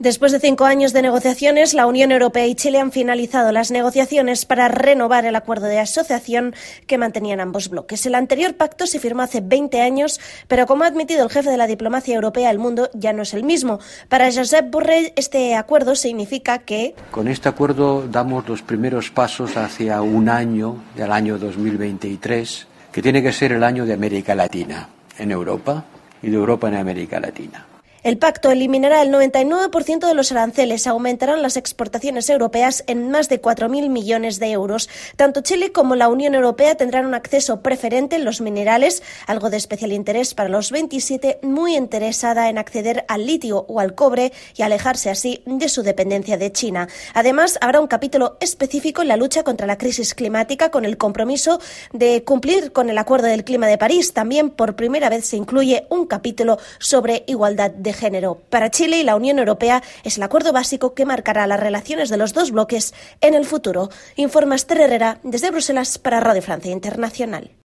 Después de cinco años de negociaciones, la Unión Europea y Chile han finalizado las negociaciones para renovar el acuerdo de asociación que mantenían ambos bloques. El anterior pacto se firmó hace 20 años, pero como ha admitido el jefe de la diplomacia europea, el mundo ya no es el mismo. Para Josep Borrell, este acuerdo significa que. Con este acuerdo damos los primeros pasos hacia un año, del año 2023, que tiene que ser el año de América Latina en Europa y de Europa en América Latina. El pacto eliminará el 99% de los aranceles, aumentarán las exportaciones europeas en más de 4.000 millones de euros. Tanto Chile como la Unión Europea tendrán un acceso preferente en los minerales, algo de especial interés para los 27, muy interesada en acceder al litio o al cobre y alejarse así de su dependencia de China. Además, habrá un capítulo específico en la lucha contra la crisis climática con el compromiso de cumplir con el Acuerdo del Clima de París. También por primera vez se incluye un capítulo sobre igualdad de género. Para Chile y la Unión Europea es el acuerdo básico que marcará las relaciones de los dos bloques en el futuro. Informa Esther Herrera desde Bruselas para Radio Francia Internacional.